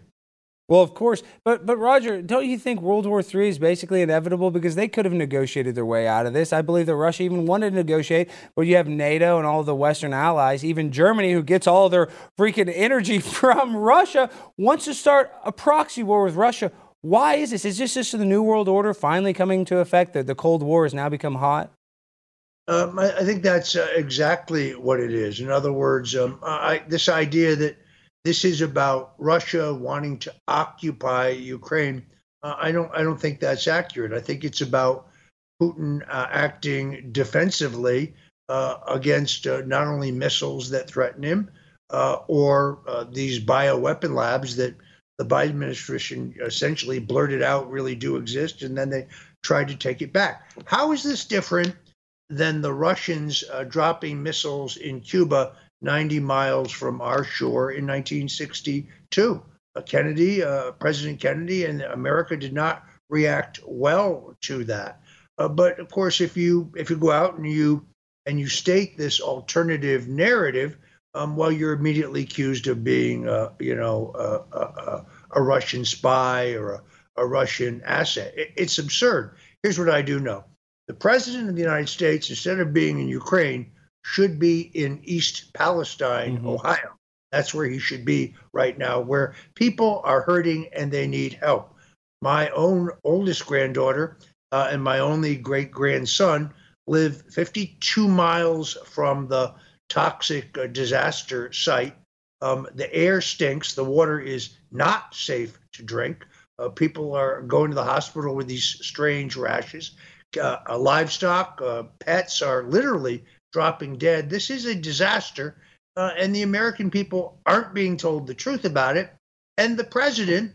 Well, of course, but but Roger, don't you think World War III is basically inevitable because they could have negotiated their way out of this? I believe that Russia even wanted to negotiate, but you have NATO and all the Western allies, even Germany, who gets all their freaking energy [LAUGHS] from Russia, wants to start a proxy war with Russia. Why is this? Is this just the New World Order finally coming to effect? That the Cold War has now become hot? Um, I, I, think that's uh, exactly what it is. In other words, um, I, this idea that this is about Russia wanting to occupy Ukraine. Uh, I don't I don't think that's accurate. I think it's about Putin uh, acting defensively uh, against uh, not only missiles that threaten him uh, or uh, these bioweapon labs that the Biden administration essentially blurted out really do exist, and then they tried to take it back. How is this different than the Russians dropping missiles in Cuba 90 miles from our shore in 1962. Uh, Kennedy, uh, President Kennedy, and America did not react well to that. Uh, but of course, if you if you go out and you and you state this alternative narrative, um, well, you're immediately accused of being, uh, you know, a, Russian spy or a, a Russian asset. It, it's absurd. Here's what I do know: the president of the United States, instead of being in Ukraine, should be in East Palestine, mm-hmm. Ohio. That's where he should be right now, where people are hurting and they need help. My own oldest granddaughter uh, and my only great grandson live 52 miles from the toxic uh, disaster site. Um, the air stinks. The water is not safe to drink. Uh, people are going to the hospital with these strange rashes. Uh, livestock, uh, pets are literally dropping dead. This is a disaster, uh, and the American people aren't being told the truth about it. And the president,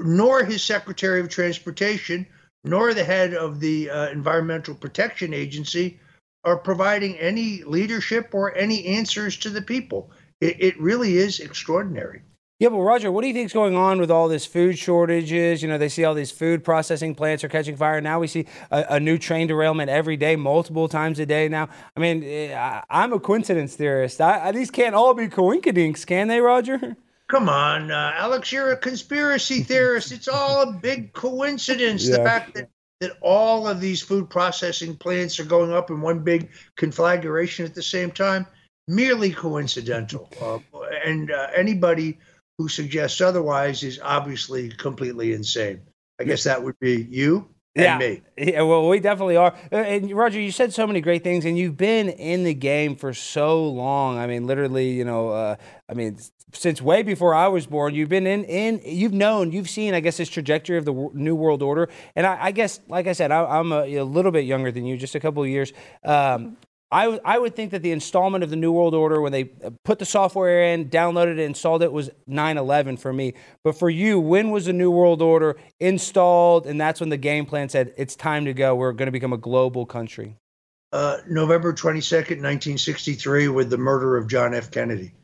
nor his Secretary of Transportation, nor the head of the uh, Environmental Protection Agency are providing any leadership or any answers to the people. It, it really is extraordinary. Yeah, but Roger, what do you think is going on with all this food shortages? You know, they see all these food processing plants are catching fire. Now we see a, a new train derailment every day, multiple times a day. Now, I mean, eh, I, am a coincidence theorist. I, I, these can't all be coinkydinks, can they, Roger? Come on, uh, Alex, you're a conspiracy theorist. It's all a big coincidence. Yeah. The fact that that all of these food processing plants are going up in one big conflagration at the same time merely coincidental. Uh, and uh, anybody who suggests otherwise is obviously completely insane. I guess that would be you and yeah. me. Yeah, well, we definitely are. Uh, and Roger, you said so many great things, and you've been in the game for so long. I mean, literally, you know, uh, I mean, since way before I was born, you've been in, in, you've known, you've seen, I guess, this trajectory of the new world order. And I, I guess, like I said, I, am a, a, little bit younger than you, just a couple of years. Um, I, would think that the installment of the New World Order, when they put the software in, downloaded it, installed it, was 9 11 for me. But for you, when was the New World Order installed? And that's when the game plan said, it's time to go. We're going to become a global country. Uh, November 22nd, 1963, with the murder of John F. Kennedy.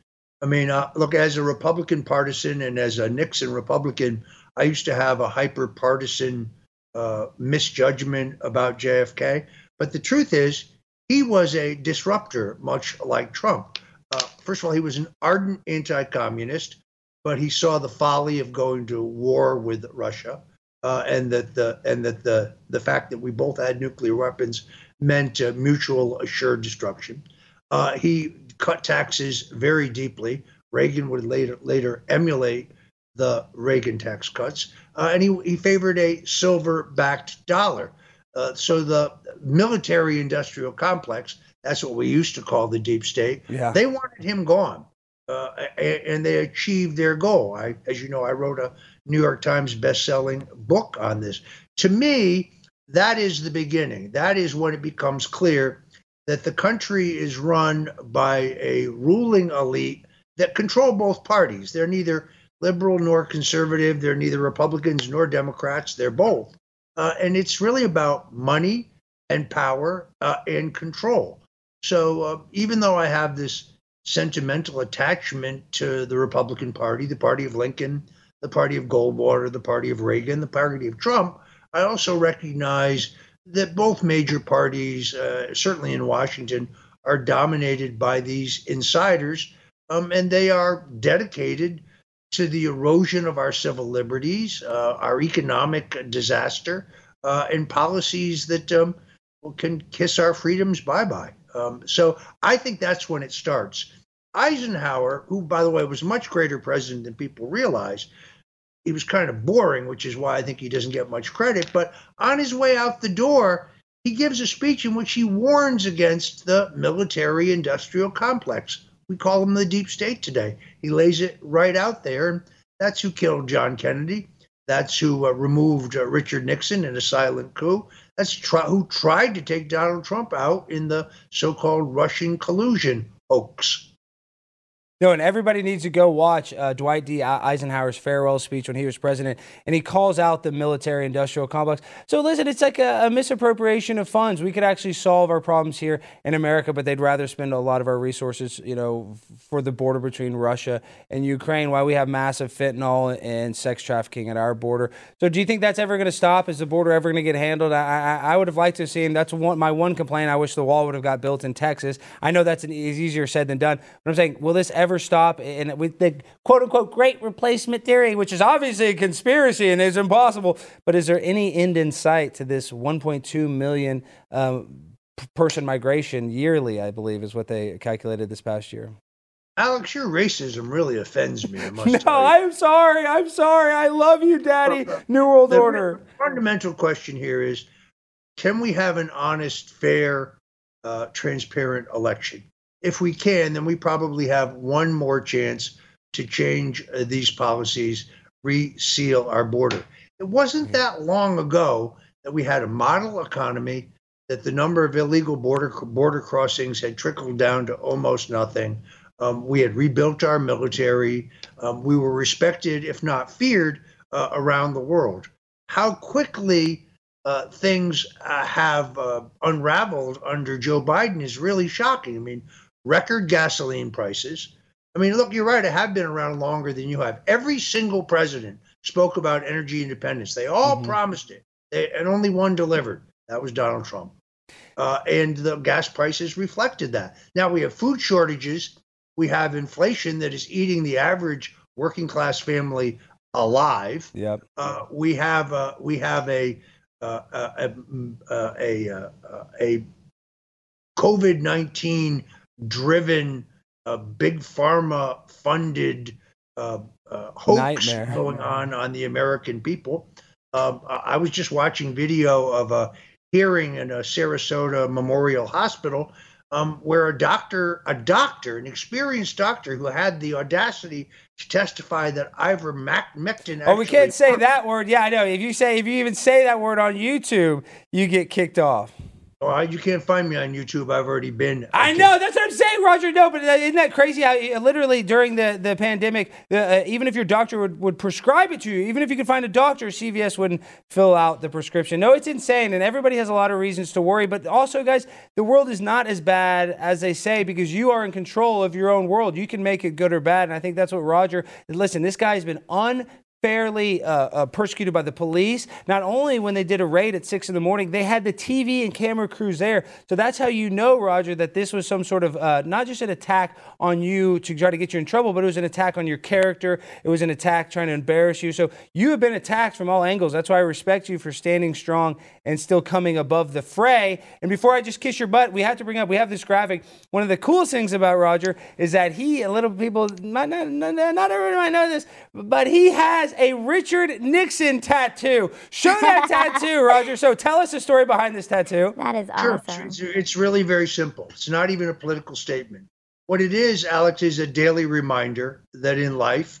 I mean, uh, look, as a Republican partisan and as a Nixon Republican, I used to have a hyper partisan uh, misjudgment about JFK. But the truth is, he was a disruptor, much like Trump. Uh, first of all, he was an ardent anti communist, but he saw the folly of going to war with Russia. Uh, and that the and that the the fact that we both had nuclear weapons meant uh, mutual assured destruction. Uh, he cut taxes very deeply. Reagan would later later emulate the Reagan tax cuts, uh, and he he favored a silver-backed dollar. Uh, so the military industrial complex, that's what we used to call the deep state, Yeah. they wanted him gone. Uh, and they achieved their goal. I, as you know, I wrote a New York Times best-selling book on this. To me, that is the beginning. That is when it becomes clear that the country is run by a ruling elite that control both parties. They're neither liberal nor conservative. They're neither Republicans nor Democrats. They're both. Uh, and it's really about money and power uh, and control. So uh, even though I have this sentimental attachment to the Republican Party, the party of Lincoln, the party of Goldwater, the party of Reagan, the party of Trump, I also recognize that both major parties, uh, certainly in Washington, are dominated by these insiders, um, and they are dedicated to the erosion of our civil liberties, uh, our economic disaster, uh, and policies that um, can kiss our freedoms bye bye. Um, so I think that's when it starts. Eisenhower, who, by the way, was a much greater president than people realize, he was kind of boring, which is why I think he doesn't get much credit. But on his way out the door, he gives a speech in which he warns against the military industrial complex. We call them the deep state today. He lays it right out there. That's who killed John Kennedy. That's who uh, removed uh, Richard Nixon in a silent coup. That's who tried to take Donald Trump out in the so called Russian collusion hoax. No, and everybody needs to go watch uh, Dwight D. Eisenhower's farewell speech when he was president, and he calls out the military-industrial complex. So listen, it's like a, a, misappropriation of funds. We could actually solve our problems here in America, but they'd rather spend a lot of our resources, you know, for the border between Russia and Ukraine, while we have massive fentanyl and sex trafficking at our border. So, do you think that's ever going to stop? Is the border ever going to get handled? I, I, I, would have liked to see, and that's one, my one complaint. I wish the wall would have got built in Texas. I know that's an, easier said than done, but I'm saying, will this ever stop? And with the quote unquote great replacement theory, which is obviously a conspiracy and is impossible, but is there any end in sight to this 1.2 million um, person migration yearly? I believe is what they calculated this past year. Alex, your racism really offends me. I [LAUGHS] must no. I'm sorry. I'm sorry. I love you, Daddy. New World the Order. fundamental question here is: Can we have an honest, fair, uh, transparent election? If we can, then we probably have one more chance to change uh, these policies, reseal our border. It wasn't that long ago that we had a model economy, that the number of illegal border border crossings had trickled down to almost nothing. Um, we had rebuilt our military. Um, we were respected, if not feared, uh, around the world. How quickly uh, things uh, have unraveled under Joe Biden is really shocking. I mean, record gasoline prices. I mean, look, you're right. I have been around longer than you have. Every single president spoke about energy independence. They all mm-hmm. promised it, they, and only one delivered. That was Donald Trump. Uh, and the gas prices reflected that. Now we have food shortages. We have inflation that is eating the average working class family alive. Yep. Uh, we have uh, we have a uh, a a, a, a COVID nineteen driven, uh, big pharma funded uh, uh, hoax Nightmare. going on on the American people. Um, I was just watching video of a hearing in a Sarasota Memorial Hospital um, where a doctor, a doctor, an experienced doctor who had the audacity to testify that ivermectin. Oh, we can't say that word. Yeah, I know. If you say, if you even say that word on YouTube, you get kicked off. Oh, you can't find me on YouTube. I've already been. I know that's what I'm saying, Roger. No, but uh, isn't that crazy? How uh, literally during the the pandemic, uh, even if your doctor would, would prescribe it to you, even if you could find a doctor, CVS wouldn't fill out the prescription. No, it's insane, and everybody has a lot of reasons to worry. But also, guys, the world is not as bad as they say because you are in control of your own world. You can make it good or bad, and I think that's what Roger. Listen, this guy has been un fairly uh, uh, persecuted by the police. Not only when they did a raid at six in the morning, they had the TV and camera crews there. So that's how you know, Roger, that this was some sort of uh, not just an attack on you to try to get you in trouble, but it was an attack on your character. It was an attack trying to embarrass you. So you have been attacked from all angles. That's why I respect you for standing strong and still coming above the fray. And before I just kiss your butt, we have to bring up, we have this graphic. One of the coolest things about Roger is that he, a little people, not, not, not everyone might know this, but he has has a Richard Nixon tattoo. Show that tattoo, [LAUGHS] Roger. So tell us the story behind this tattoo. That is Sure. It's, it's really very simple. It's not even a political statement. What it is, Alex, is a daily reminder that in life,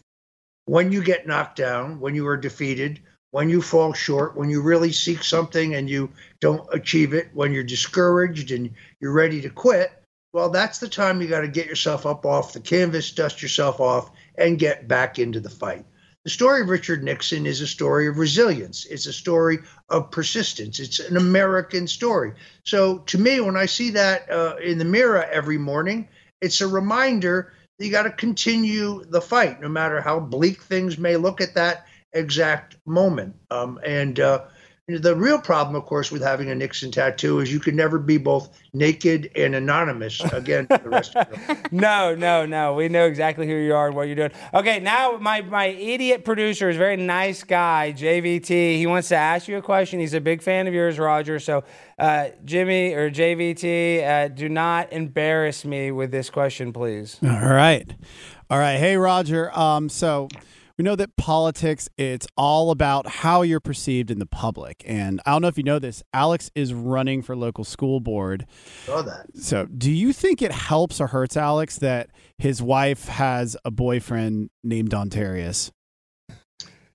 when you get knocked down, when you are defeated, when you fall short, when you really seek something and you don't achieve it, when you're discouraged and you're ready to quit, well, that's the time you got to get yourself up off the canvas, dust yourself off, and get back into the fight. The story of Richard Nixon is a story of resilience. It's a story of persistence. It's an American story. So to me, when I see that uh, in the mirror every morning, it's a reminder that you got to continue the fight, no matter how bleak things may look at that exact moment. Um, and uh, the real problem, of course, with having a Nixon tattoo is you can never be both naked and anonymous again for the rest of your life. [LAUGHS] no, no, no. We know exactly who you are and what you're doing. Okay, now my, my idiot producer is a very nice guy, JVT. He wants to ask you a question. He's a big fan of yours, Roger. So, uh, Jimmy or JVT, uh, do not embarrass me with this question, please. All right. All right. Hey, Roger. Um, so we know that politics it's all about how you're perceived in the public. And i don't know if you know this alex is running for local school board. Saw that. So do you think it helps or hurts alex that his wife has a boyfriend named Dontarius?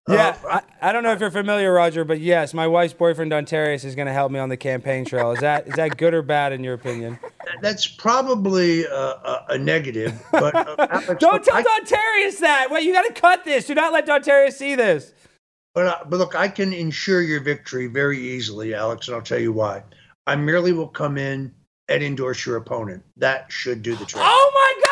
Yeah, I, I don't know if you're familiar, Roger, but yes, my wife's boyfriend Dontarius is going to help me on the campaign trail. Is that is that good or bad in your opinion? That's probably a, a, negative. But uh, [LAUGHS] Alex, don't tell I- Dontarius that. Wait, you got to cut this. Do not let Dontarius see this. But, uh, but look, I can ensure your victory very easily, Alex, and I'll tell you why. I merely will come in and endorse your opponent. That should do the trick. Oh my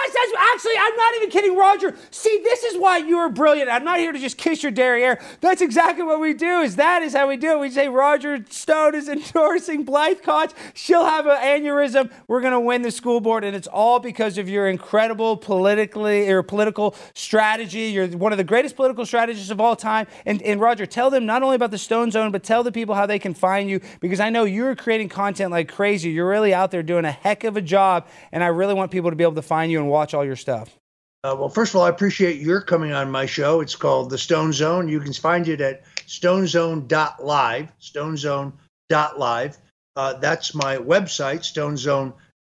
actually, I'm not even kidding, Roger. See, this is why you are brilliant. I'm not here to just kiss your derriere. That's exactly what we do. Is that is how we do it. We say Roger Stone is [LAUGHS] endorsing Blythe Koch. She'll have an aneurysm. We're gonna win the school board, and it's all because of your incredible politically or political strategy. You're one of the greatest political strategists of all time. And and Roger, tell them not only about the Stone Zone, but tell the people how they can find you because I know you're creating content like crazy. You're really out there doing a heck of a job, and I really want people to be able to find you and watch all your stuff. Uh, well, first of all, I appreciate your coming on my show. It's called The Stone Zone. You can find it at stonezone.live, stonezone.live. Uh, that's my website,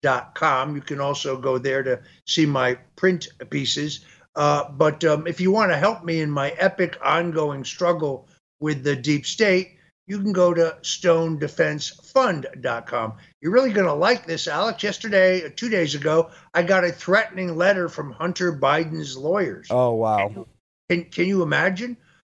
stonezone.com. You can also go there to see my print pieces. Uh, but um, if you want to help me in my epic ongoing struggle with the deep state, you can go to stonedefensefund.com. You're really going to like this, Alex. Yesterday, uh, two days ago, I got a threatening letter from Hunter Biden's lawyers. Oh, wow. Can, can you imagine?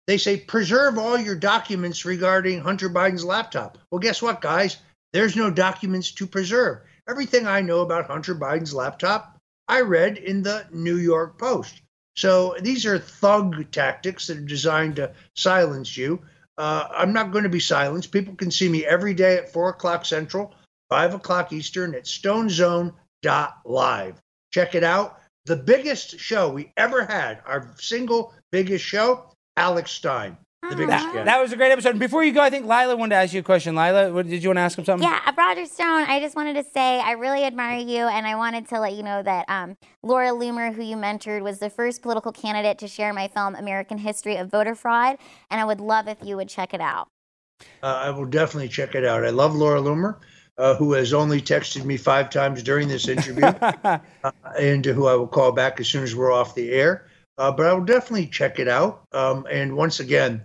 They say, preserve all your documents regarding Hunter Biden's laptop. Well, guess what, guys? There's no documents to preserve. Everything I know about Hunter Biden's laptop, I read in the New York Post. So these are thug tactics that are designed to silence you. Uh, I'm not going to be silenced. People can see me every day at 4 o'clock Central, 5 o'clock Eastern at stonezone.live. Check it out. The biggest show we ever had, our single biggest show, Alex Stein. The biggest That, guest. that was a great episode. And before you go, I think Lila wanted to ask you a question. Lila, what, did you want to ask him something? Yeah, uh, Roger Stone, I just wanted to say I really admire you, and I wanted to let you know that um, Laura Loomer, who you mentored, was the first political candidate to share my film American History of Voter Fraud, and I would love if you would check it out. Uh, I will definitely check it out. I love Laura Loomer, uh, who has only texted me five times during this interview, [LAUGHS] uh, and who I will call back as soon as we're off the air. Uh, but I will definitely check it out. Um, and once again,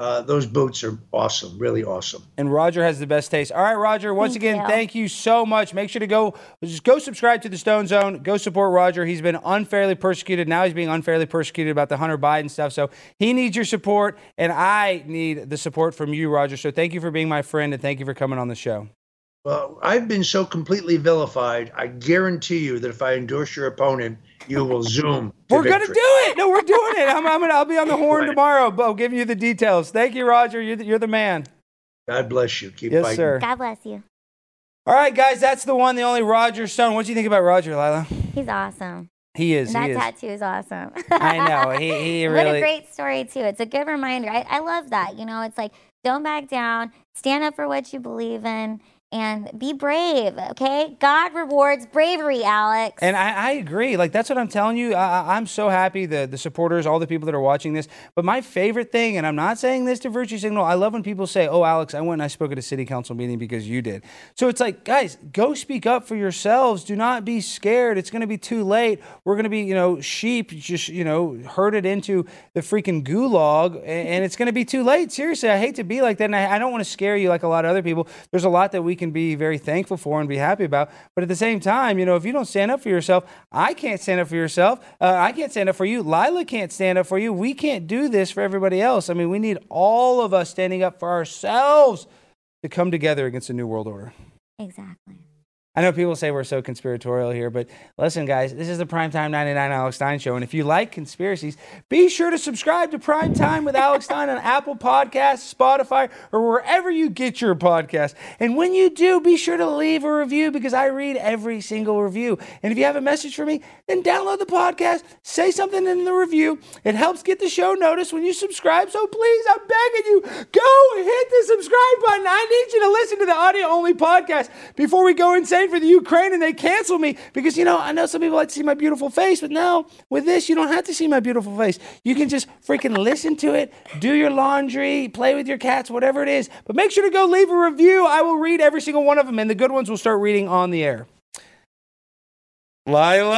Uh, those boots are awesome, really awesome. And Roger has the best taste. All right, Roger. Once Thank again, you. thank you so much. Make sure to go just go subscribe to the Stone Zone. Go support Roger. He's been unfairly persecuted. Now he's being unfairly persecuted about the Hunter Biden stuff. So he needs your support, and I need the support from you, Roger. So thank you for being my friend, and thank you for coming on the show. Well, I've been so completely vilified. I guarantee you that if I endorse your opponent, you will zoom. to We're gonna do it. No, we're doing it. I'm, I'm gonna. I'll be on the horn tomorrow. Bo, giving you the details. Thank you, Roger. You're the, you're the man. God bless you. Keep Yes, fighting. sir. God bless you. All right, guys. That's the one, the only Roger Stone. What do you think about Roger, Lila? He's awesome. He is. And that he is. tattoo is awesome. I know. He, he [LAUGHS] what a great story too. It's a good reminder. I, I love that. You know, it's like don't back down, stand up for what you believe in, and be brave. Okay, God rewards bravery, Alex. And I, I agree. Like that's what I'm telling you. I, I'm so happy the the supporters, all the people that are watching this. But my favorite thing, and I'm not saying this to virtue signal. I love when people say, "Oh, Alex, I went and I spoke at a city council meeting because you did." So it's like, guys, go speak up for yourselves. Do not be scared. It's going to be too late. We're going to be, you know, sheep just, you know, herded into the freaking gulag, and, and it's going to be too late. Seriously, I hate to be like that, and I, I don't want to scare you like a lot of other people. There's a lot that we can be very thankful for and be happy about. But at the same time, you know, if you don't stand up for yourself, I can't stand up for yourself. Uh, I can't stand up for you. Lila can't stand up for you. We can't do this for everybody else. I mean, we need all of us standing up for ourselves to come together against a new world order. exactly. I know people say we're so conspiratorial here, but listen, guys, this is the Primetime 99 Alex Stein Show. And if you like conspiracies, be sure to subscribe to Primetime with Alex Stein on Apple Podcasts, Spotify, or wherever you get your podcast. And when you do, be sure to leave a review because I read every single review. And if you have a message for me, then download the podcast, say something in the review. It helps get the show noticed when you subscribe. So please, I'm begging you, go hit the subscribe button. I need you to listen to the audio only podcast before we go insane for the Ukraine and they cancel me because, you know, I know some people like to see my beautiful face, but now with this, you don't have to see my beautiful face. You can just freaking listen to it, do your laundry, play with your cats, whatever it is. But make sure to go leave a review. I will read every single one of them, and the good ones will start reading on the air. Lila!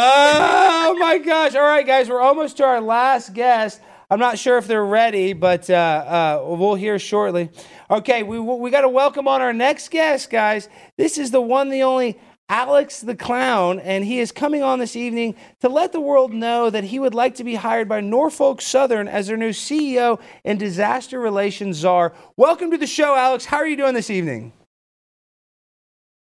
Oh my gosh. All right, guys, we're almost to our last guest. I'm not sure if they're ready, but uh, uh, we'll hear shortly. Okay, we, we got to welcome on our next guest, guys. This is the one, the only Alex the Clown, and he is coming on this evening to let the world know that he would like to be hired by Norfolk Southern as their new CEO and disaster relations czar. Welcome to the show, Alex. How are you doing this evening?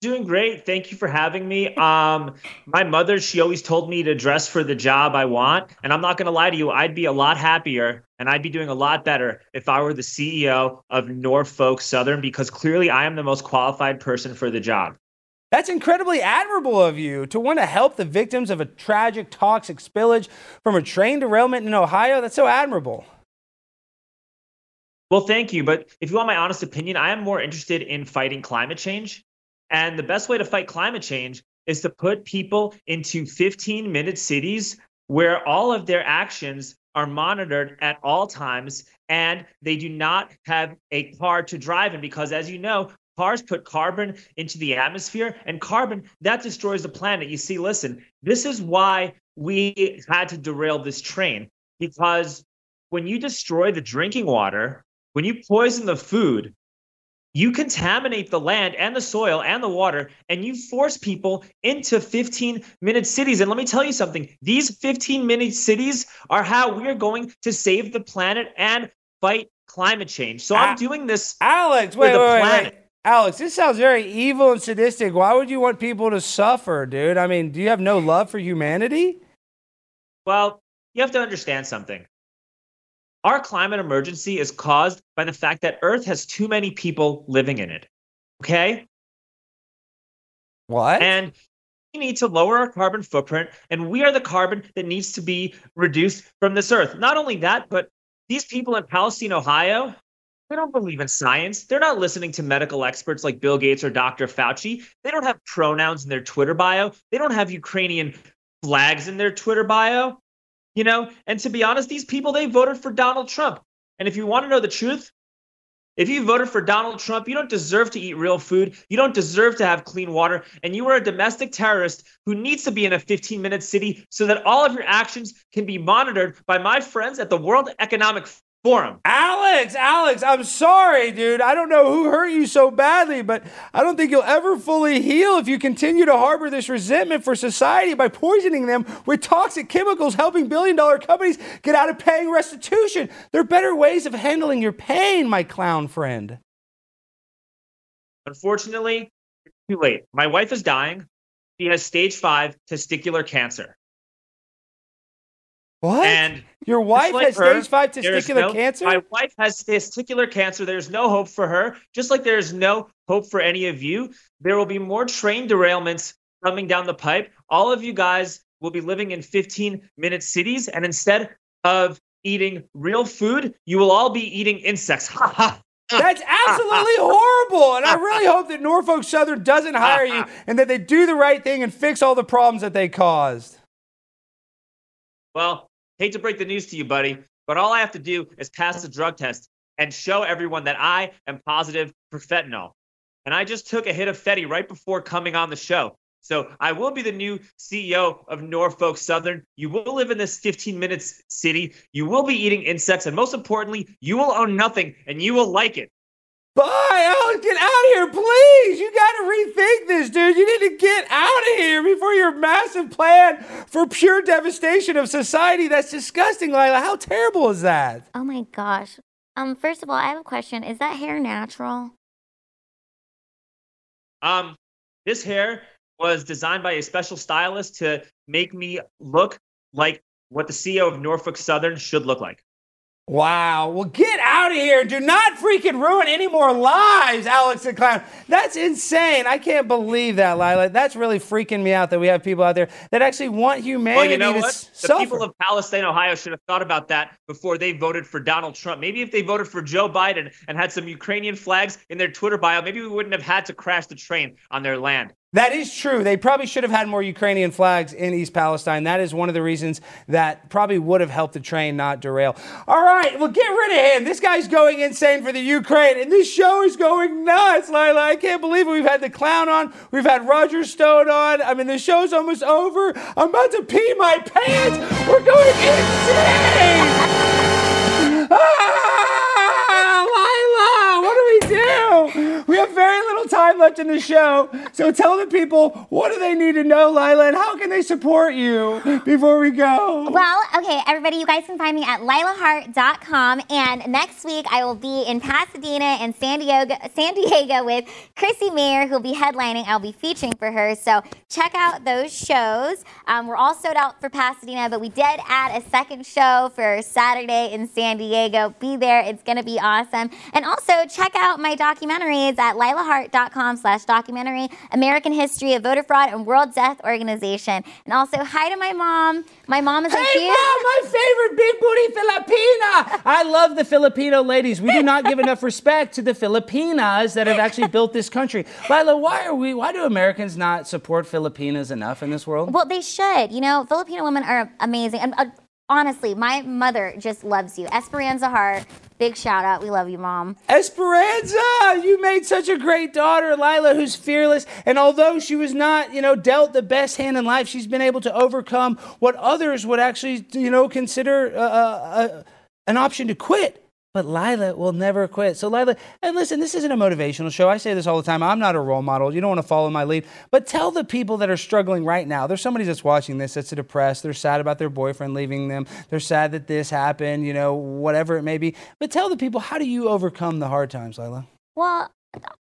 Doing great. Thank you for having me. Um, my mother, she always told me to dress for the job I want. And I'm not going to lie to you, I'd be a lot happier and I'd be doing a lot better if I were the CEO of Norfolk Southern because clearly I am the most qualified person for the job. That's incredibly admirable of you to want to help the victims of a tragic toxic spillage from a train derailment in Ohio. That's so admirable. Well, thank you. But if you want my honest opinion, I am more interested in fighting climate change. And the best way to fight climate change is to put people into 15 minute cities where all of their actions are monitored at all times and they do not have a car to drive in because as you know cars put carbon into the atmosphere and carbon that destroys the planet. You see listen this is why we had to derail this train because when you destroy the drinking water when you poison the food you contaminate the land and the soil and the water and you force people into 15 minute cities and let me tell you something these 15 minute cities are how we are going to save the planet and fight climate change so i'm doing this alex for wait, the wait, wait, planet wait. Alex, this sounds very evil and sadistic. Why would you want people to suffer, dude? I mean, do you have no love for humanity? Well, you have to understand something. Our climate emergency is caused by the fact that Earth has too many people living in it. Okay? What? And we need to lower our carbon footprint, and we are the carbon that needs to be reduced from this Earth. Not only that, but these people in Palestine, Ohio, they don't believe in science. They're not listening to medical experts like Bill Gates or Dr. Fauci. They don't have pronouns in their Twitter bio. They don't have Ukrainian flags in their Twitter bio. You know, and to be honest, these people, they voted for Donald Trump. And if you want to know the truth, if you voted for Donald Trump, you don't deserve to eat real food. You don't deserve to have clean water. And you are a domestic terrorist who needs to be in a 15 minute city so that all of your actions can be monitored by my friends at the World Economic for him. Alex, Alex, I'm sorry, dude. I don't know who hurt you so badly, but I don't think you'll ever fully heal if you continue to harbor this resentment for society by poisoning them with toxic chemicals, helping billion dollar companies get out of paying restitution. There are better ways of handling your pain, my clown friend. Unfortunately, it's too late. My wife is dying. She has stage five testicular cancer. What? And Your wife like has her, stage five testicular no- cancer? My wife has testicular cancer. There's no hope for her. Just like there's no hope for any of you, there will be more train derailments coming down the pipe. All of you guys will be living in 15 minute cities, and instead of eating real food, you will all be eating insects. Ha ha. That's absolutely horrible. And I really hope that Norfolk Southern doesn't hire you [LAUGHS] and that they do the right thing and fix all the problems that they caused. Well, hate to break the news to you, buddy, but all I have to do is pass the drug test and show everyone that I am positive for fentanyl. And I just took a hit of Fetty right before coming on the show. So I will be the new CEO of Norfolk Southern. You will live in this 15 minutes city. You will be eating insects. And most importantly, you will own nothing and you will like it. Bye, Alex. Get out of here, please. You got to rethink this, dude. You need to get out of here before your massive plan for pure devastation of society. That's disgusting, Lila. How terrible is that? Oh my gosh. Um, first of all, I have a question. Is that hair natural? Um, this hair was designed by a special stylist to make me look like what the CEO of Norfolk Southern should look like. Wow. Well, get out of here. Do not freaking ruin any more lives, Alex the Clown. That's insane. I can't believe that, Lila. That's really freaking me out that we have people out there that actually want humanity Well, you know to what? s- The people of Palestine, Ohio should have thought about that before they voted for Donald Trump. Maybe if they voted for Joe Biden and had some Ukrainian flags in their Twitter bio, maybe we wouldn't have had to crash the train on their land. That is true. They probably should have had more Ukrainian flags in East Palestine. That is one of the reasons that probably would have helped the train not derail. All right, well, get rid of him. This guy's going insane for the Ukraine, and this show is going nuts, Lila. I can't believe it. We've had the clown on, we've had Roger Stone on. I mean, the show's almost over. I'm about to pee my pants. We're going insane. Ah, Lila, what do we do? We have very little time left in the show. So tell the people what do they need to know, Lila, and how can they support you before we go? Well, okay, everybody, you guys can find me at lilahart.com. And next week, I will be in Pasadena and San Diego, San Diego with Chrissie Mayr, who'll be headlining. I'll be featuring for her. So check out those shows. Um, we're all sold out for Pasadena, but we did add a second show for Saturday in San Diego. Be there. It's going to be awesome. And also check out my documentaries at lilahart.com slash documentary, American History of Voter Fraud and World Death Organization. And also hi to my mom. My mom is a Hey, huge... Mom, my favorite big booty Filipina. I love the Filipino ladies. We do not give enough respect to the Filipinas that have actually built this country. Lila, why are we? Why do Americans not support Filipinas enough in this world? Well, they should. You know, Filipino women are amazing. And uh, honestly, my mother just loves you. Esperanza Hart, big shout out. We love you, mom. Esperanza, you made such a great daughter, Lila, who's fearless. And although she was not, you know, dealt the best hand in life, she's been able to overcome what others would actually, you know, consider uh, uh, an option to quit. But Lila will never quit. So, Lila, and listen, this isn't a motivational show. I say this all the time. I'm not a role model. You don't want to follow my lead. But tell the people that are struggling right now. There's somebody that's watching this that's depressed. They're sad about their boyfriend leaving them. They're sad that this happened, you know, whatever it may be. But tell the people, how do you overcome the hard times, Lila? Well,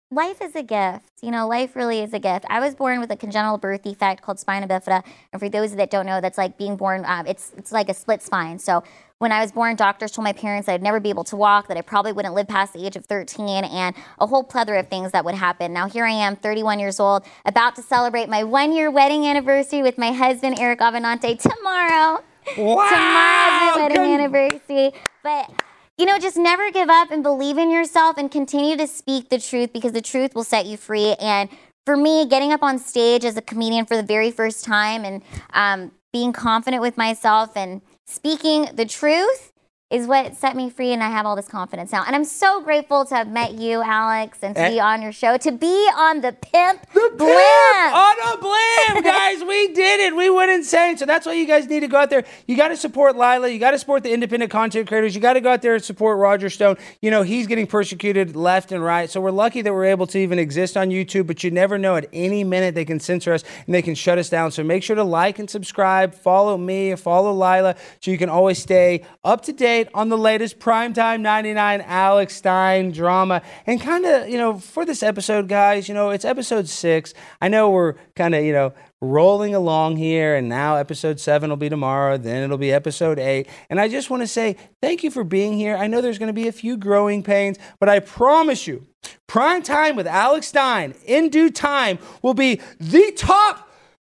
life is a gift. You know, life really is a gift. I was born with a congenital birth defect called spina bifida, and for those that don't know, that's like being born. Um, it's it's like a split spine. So when I was born, doctors told my parents I'd never be able to walk, that I probably wouldn't live past the age of 13, and a whole plethora of things that would happen. Now here I am, 31 years old, about to celebrate my one-year wedding anniversary with my husband Eric Avenante tomorrow. Wow! Tomorrow's my wedding Con- anniversary. But you know, just never give up and believe in yourself and continue to speak the truth because the truth will set you free. And for me, getting up on stage as a comedian for the very first time and um, being confident with myself and speaking the truth is what set me free, and I have all this confidence now. And I'm so grateful to have met you, Alex, and to And- be on your show, to be on the Pimp Blimp! Blimp. On a blimp, guys. We did it. We went insane. So that's why you guys need to go out there. You got to support Lila. You got to support the independent content creators. You got to go out there and support Roger Stone. You know, he's getting persecuted left and right. So we're lucky that we're able to even exist on YouTube, but you never know at any minute they can censor us and they can shut us down. So make sure to like and subscribe. Follow me, follow Lila, so you can always stay up to date on the latest Primetime 99 Alex Stein drama. And kind of, you know, for this episode, guys, you know, it's episode six. I know we're kind of, you know, rolling along here, and now episode seven will be tomorrow, then it'll be episode eight. And I just want to say thank you for being here. I know there's going to be a few growing pains, but I promise you, Prime Time with Alex Stein in due time will be the top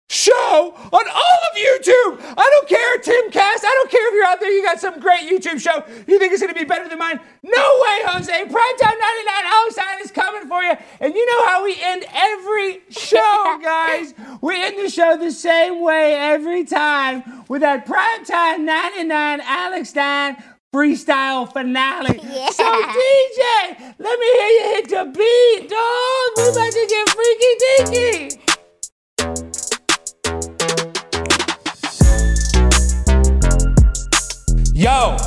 show on all of YouTube. I don't care, Timcast. I don't care if you're out there, you got some great YouTube show. You think it's going to be better than mine? No way, Jose. Primetime 99 Alex Stein is coming for you. And you know how we end every show, [LAUGHS] guys? We end the show the same way every time with that Primetime 99 Alex Stein freestyle finale. [LAUGHS] So DJ, let me hear you hit the beat, dog. We about to get freaky deaky. Yo,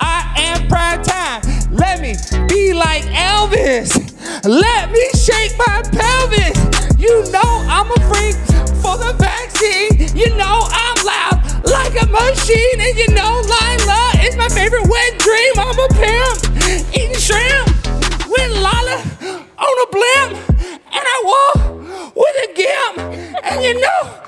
I am prime time. Let me be like Elvis. Let me shake my pelvis. You know I'm a freak for the vaccine. You know I'm loud like a machine. And you know Lila is my favorite wet dream. I'm a pimp eating shrimp with Lila on a blimp. And I walk with a gimp. And you know